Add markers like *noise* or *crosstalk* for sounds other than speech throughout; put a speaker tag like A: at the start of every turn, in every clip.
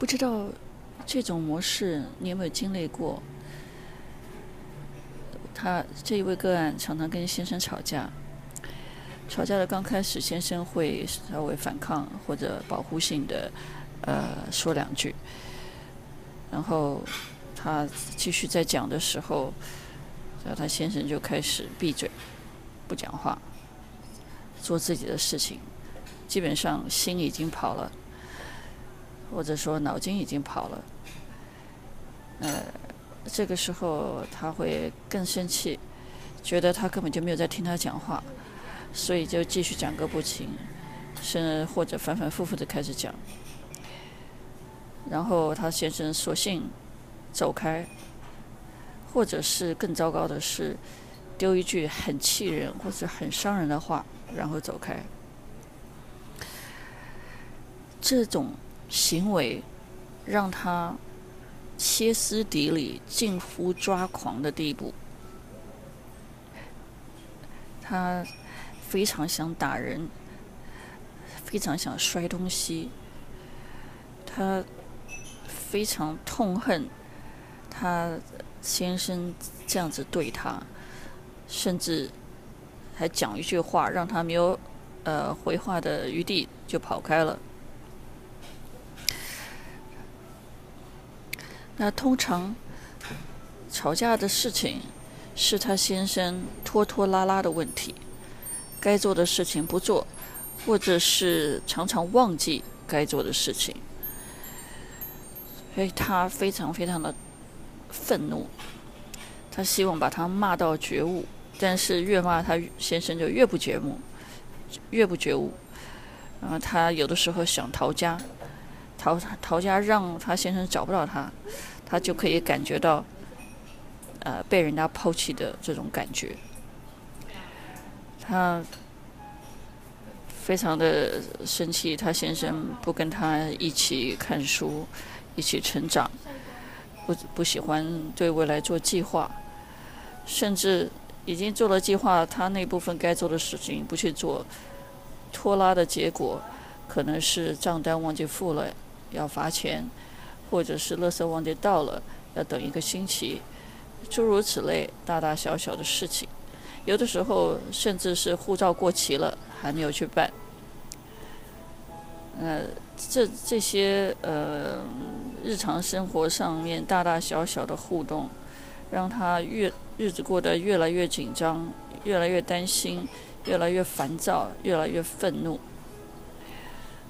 A: 不知道这种模式你有没有经历过？他这一位个案常常跟先生吵架，吵架的刚开始，先生会稍微反抗或者保护性的呃说两句，然后他继续在讲的时候，然后他先生就开始闭嘴，不讲话，做自己的事情。基本上心已经跑了，或者说脑筋已经跑了。呃，这个时候他会更生气，觉得他根本就没有在听他讲话，所以就继续讲个不停，甚或者反反复复的开始讲。然后他先生索性走开，或者是更糟糕的是，丢一句很气人或者很伤人的话，然后走开。这种行为让他歇斯底里、近乎抓狂的地步。他非常想打人，非常想摔东西。他非常痛恨他先生这样子对他，甚至还讲一句话，让他没有呃回话的余地，就跑开了。那通常吵架的事情是他先生拖拖拉拉的问题，该做的事情不做，或者是常常忘记该做的事情，所以他非常非常的愤怒，他希望把他骂到觉悟，但是越骂他先生就越不觉悟，越不觉悟，然后他有的时候想逃家。陶陶家，让他先生找不到他，他就可以感觉到，呃，被人家抛弃的这种感觉。他非常的生气，他先生不跟他一起看书，一起成长，不不喜欢对未来做计划，甚至已经做了计划，他那部分该做的事情不去做，拖拉的结果可能是账单忘记付了。要罚钱，或者是垃圾忘记倒了，要等一个星期，诸如此类大大小小的事情，有的时候甚至是护照过期了还没有去办。呃，这这些呃日常生活上面大大小小的互动，让他越日子过得越来越紧张，越来越担心，越来越烦躁，越来越愤怒。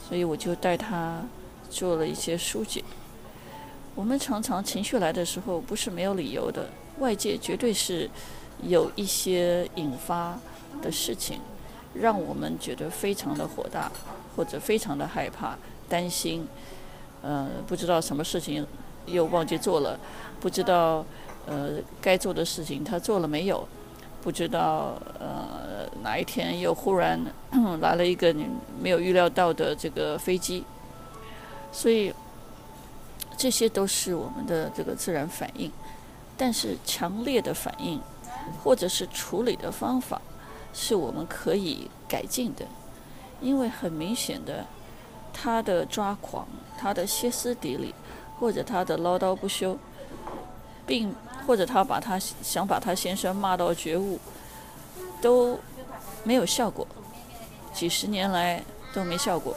A: 所以我就带他。做了一些疏解。我们常常情绪来的时候，不是没有理由的，外界绝对是有一些引发的事情，让我们觉得非常的火大，或者非常的害怕、担心。呃，不知道什么事情又忘记做了，不知道呃该做的事情他做了没有，不知道呃哪一天又忽然 *coughs* 来了一个你没有预料到的这个飞机。所以，这些都是我们的这个自然反应，但是强烈的反应，或者是处理的方法，是我们可以改进的。因为很明显的，他的抓狂，他的歇斯底里，或者他的唠叨不休，并或者他把他想把他先生骂到觉悟，都没有效果，几十年来都没效果，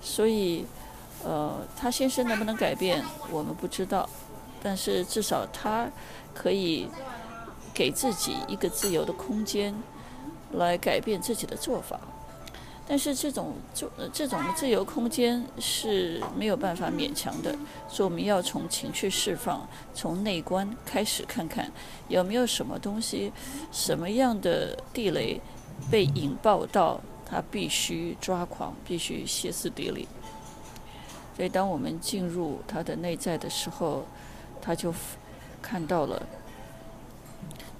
A: 所以。呃，他先生能不能改变，我们不知道，但是至少他可以给自己一个自由的空间，来改变自己的做法。但是这种做这种自由空间是没有办法勉强的，所以我们要从情绪释放，从内观开始看看有没有什么东西，什么样的地雷被引爆到，他必须抓狂，必须歇斯底里。所以，当我们进入他的内在的时候，他就看到了，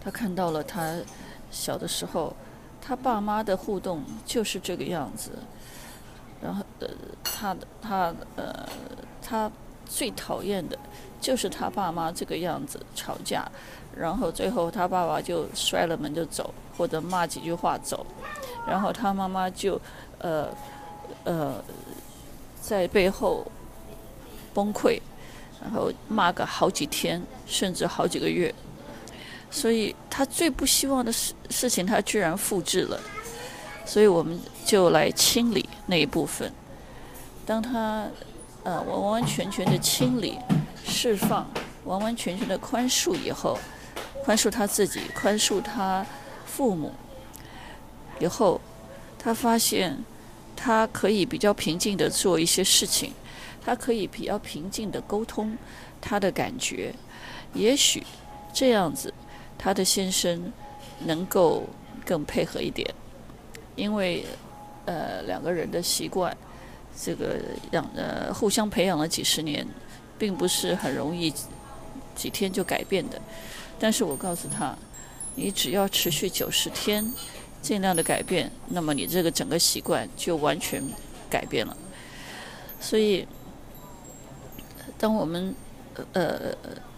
A: 他看到了他小的时候，他爸妈的互动就是这个样子。然后，呃，他的他呃，他最讨厌的就是他爸妈这个样子吵架，然后最后他爸爸就摔了门就走，或者骂几句话走，然后他妈妈就呃呃。在背后崩溃，然后骂个好几天，甚至好几个月。所以他最不希望的事事情，他居然复制了。所以我们就来清理那一部分。当他呃完完全全的清理、释放、完完全全的宽恕以后，宽恕他自己，宽恕他父母以后，他发现他可以比较平静的做一些事情，他可以比较平静的沟通他的感觉。也许这样子，他的先生能够更配合一点。因为，呃，两个人的习惯，这个养呃互相培养了几十年，并不是很容易几天就改变的。但是我告诉他，你只要持续九十天，尽量的改变，那么你这个整个习惯就完全改变了。所以，当我们呃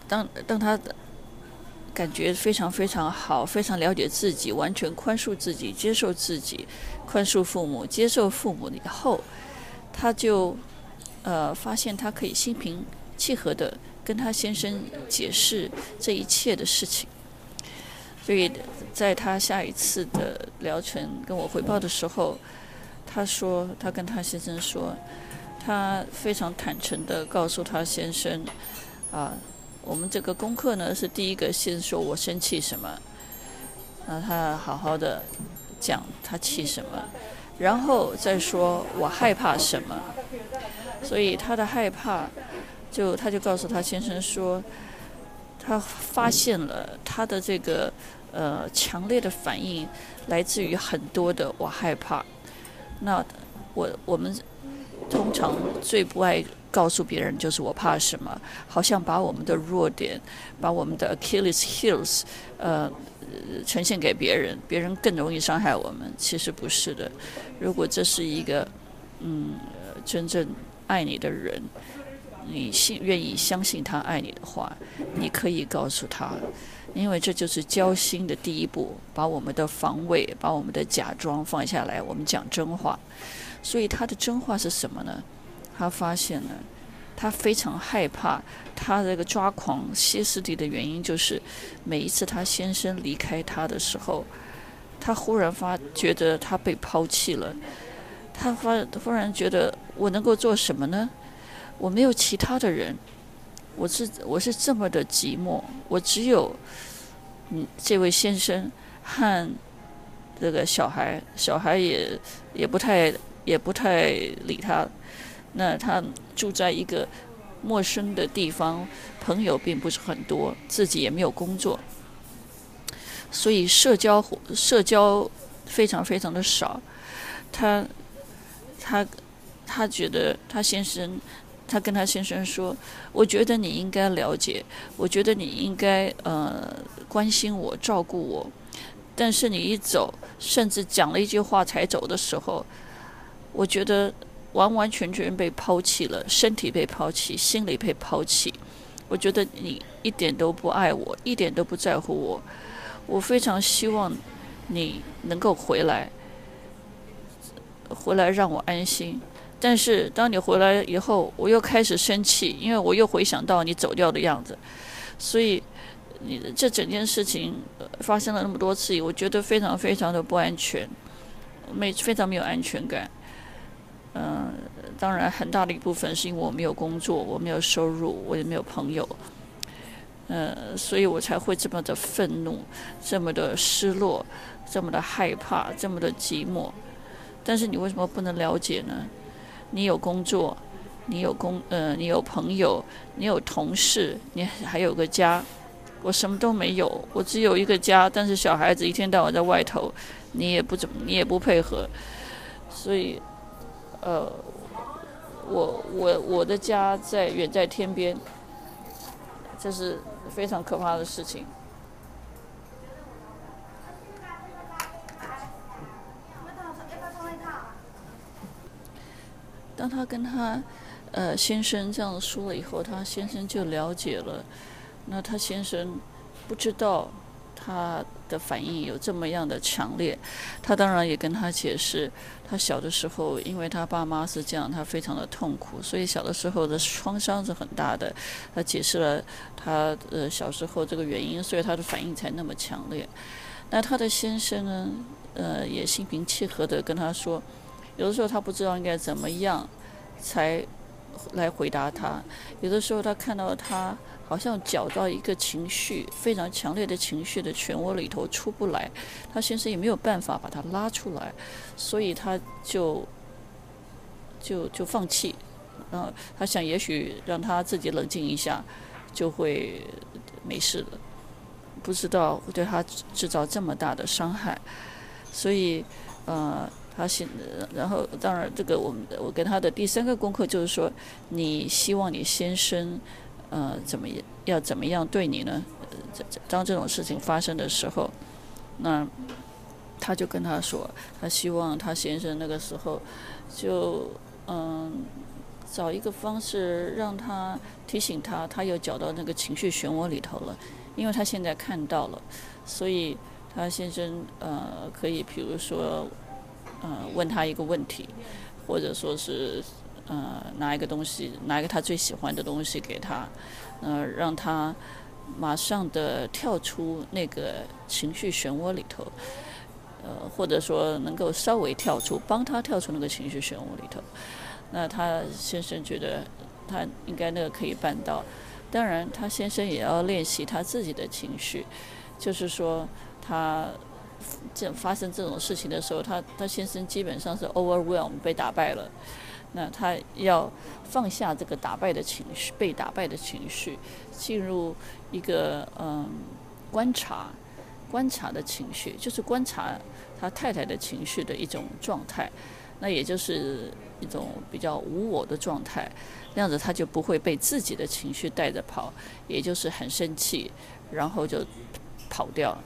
A: 当当他的。感觉非常非常好，非常了解自己，完全宽恕自己，接受自己，宽恕父母，接受父母以后，他就呃发现他可以心平气和的跟他先生解释这一切的事情。所以在他下一次的疗程跟我汇报的时候，他说他跟他先生说，他非常坦诚的告诉他先生啊。我们这个功课呢，是第一个先说我生气什么，让他好好的讲他气什么，然后再说我害怕什么。所以他的害怕，就他就告诉他先生说，他发现了他的这个呃强烈的反应来自于很多的我害怕。那我我们通常最不爱。告诉别人就是我怕什么，好像把我们的弱点，把我们的 Achilles heels，呃，呈现给别人，别人更容易伤害我们。其实不是的，如果这是一个嗯真正爱你的人，你信愿意相信他爱你的话，你可以告诉他，因为这就是交心的第一步，把我们的防卫，把我们的假装放下来，我们讲真话。所以他的真话是什么呢？他发现了，他非常害怕。他这个抓狂歇斯底的原因，就是每一次他先生离开他的时候，他忽然发觉得他被抛弃了。他发忽然觉得我能够做什么呢？我没有其他的人，我是我是这么的寂寞，我只有嗯这位先生和这个小孩，小孩也也不太也不太理他。那他住在一个陌生的地方，朋友并不是很多，自己也没有工作，所以社交社交非常非常的少。他他他觉得他先生，他跟他先生说：“我觉得你应该了解，我觉得你应该呃关心我、照顾我，但是你一走，甚至讲了一句话才走的时候，我觉得。”完完全全被抛弃了，身体被抛弃，心里被抛弃。我觉得你一点都不爱我，一点都不在乎我。我非常希望你能够回来，回来让我安心。但是当你回来以后，我又开始生气，因为我又回想到你走掉的样子。所以你这整件事情发生了那么多次，我觉得非常非常的不安全，没非常没有安全感。嗯，当然，很大的一部分是因为我没有工作，我没有收入，我也没有朋友，呃，所以我才会这么的愤怒，这么的失落，这么的害怕，这么的寂寞。但是你为什么不能了解呢？你有工作，你有工，呃，你有朋友，你有同事，你还有个家。我什么都没有，我只有一个家，但是小孩子一天到晚在外头，你也不怎么，你也不配合，所以。呃，我我我的家在远在天边，这是非常可怕的事情。当他跟他呃先生这样说了以后，他先生就了解了。那他先生不知道他的反应有这么样的强烈。他当然也跟他解释，他小的时候因为他爸妈是这样，他非常的痛苦，所以小的时候的创伤是很大的。他解释了他呃小时候这个原因，所以他的反应才那么强烈。那他的先生呢，呃，也心平气和地跟他说，有的时候他不知道应该怎么样才来回答他，有的时候他看到他好像搅到一个情绪非常强烈的情绪的漩涡里头出不来，他先生也没有办法把他拉出来，所以他就就就放弃，嗯，他想也许让他自己冷静一下，就会没事了。不知道对他制造这么大的伤害，所以，呃，他现，然后当然这个我们我跟他的第三个功课就是说，你希望你先生，呃，怎么要怎么样对你呢？当这种事情发生的时候，那他就跟他说，他希望他先生那个时候就嗯找一个方式让他提醒他，他又搅到那个情绪漩涡里头了。因为他现在看到了，所以他先生呃可以，比如说呃问他一个问题，或者说是呃拿一个东西，拿一个他最喜欢的东西给他，呃让他马上的跳出那个情绪漩涡里头，呃或者说能够稍微跳出，帮他跳出那个情绪漩涡里头，那他先生觉得他应该那个可以办到。当然，他先生也要练习他自己的情绪，就是说，他这发生这种事情的时候，他他先生基本上是 overwhelm 被打败了，那他要放下这个打败的情绪，被打败的情绪，进入一个嗯观察观察的情绪，就是观察他太太的情绪的一种状态，那也就是一种比较无我的状态。这样子他就不会被自己的情绪带着跑，也就是很生气，然后就跑掉，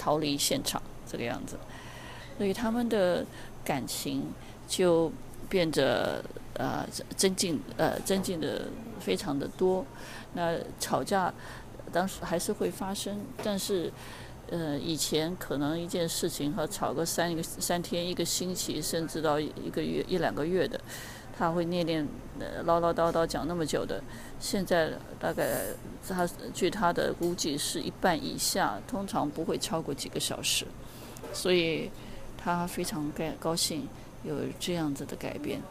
A: 逃离现场这个样子，所以他们的感情就变得呃增进呃增进的非常的多。那吵架当时还是会发生，但是呃以前可能一件事情和吵个三一个三天一个星期，甚至到一个月一两个月的。他会念念唠唠叨叨讲那么久的，现在大概他据他的估计是一半以下，通常不会超过几个小时，所以他非常高高兴有这样子的改变。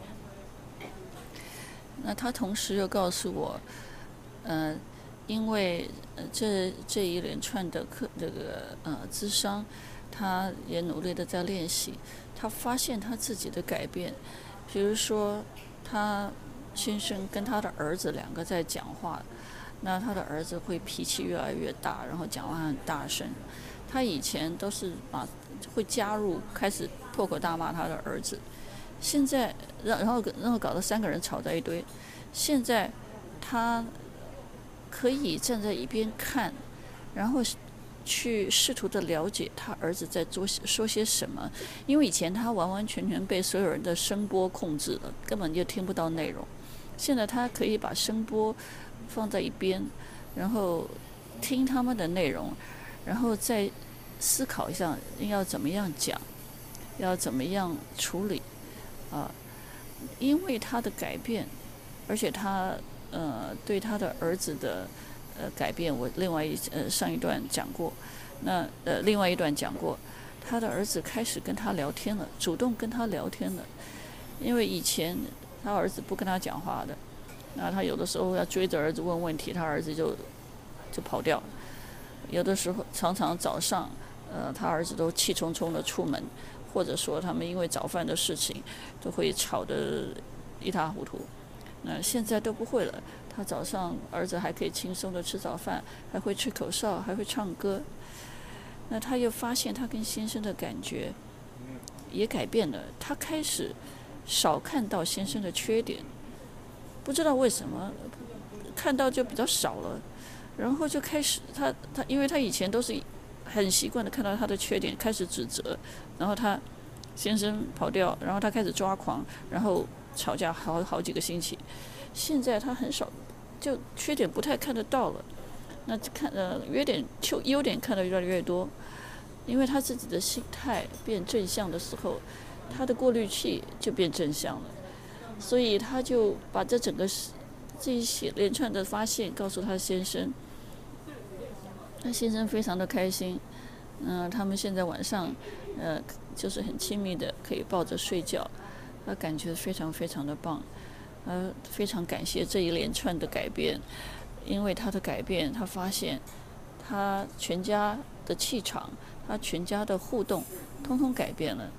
A: 那他同时又告诉我，嗯、呃，因为这这一连串的课这个呃咨商，他也努力的在练习，他发现他自己的改变。比如说，他先生跟他的儿子两个在讲话，那他的儿子会脾气越来越大，然后讲话很大声。他以前都是把会加入开始破口大骂他的儿子，现在让然后然后搞得三个人吵在一堆。现在他可以站在一边看，然后。去试图的了解他儿子在做说些什么，因为以前他完完全全被所有人的声波控制了，根本就听不到内容。现在他可以把声波放在一边，然后听他们的内容，然后再思考一下要怎么样讲，要怎么样处理啊。因为他的改变，而且他呃对他的儿子的。呃，改变我另外一呃上一段讲过，那呃另外一段讲过，他的儿子开始跟他聊天了，主动跟他聊天了，因为以前他儿子不跟他讲话的，那他有的时候要追着儿子问问题，他儿子就就跑掉，有的时候常常早上，呃他儿子都气冲冲的出门，或者说他们因为早饭的事情都会吵得一塌糊涂，那现在都不会了。他早上儿子还可以轻松的吃早饭，还会吹口哨，还会唱歌。那他又发现他跟先生的感觉也改变了，他开始少看到先生的缺点，不知道为什么看到就比较少了，然后就开始他他，因为他以前都是很习惯的看到他的缺点，开始指责，然后他先生跑掉，然后他开始抓狂，然后吵架好好几个星期。现在他很少，就缺点不太看得到了，那看呃优点就优点看得越来越多，因为他自己的心态变正向的时候，他的过滤器就变正向了，所以他就把这整个这一些连串的发现告诉他先生，他先生非常的开心，嗯、他们现在晚上，呃，就是很亲密的可以抱着睡觉，他感觉非常非常的棒，呃，非常感谢这一连串的改变，因为他的改变，他发现他全家的气场，他全家的互动，通通改变了。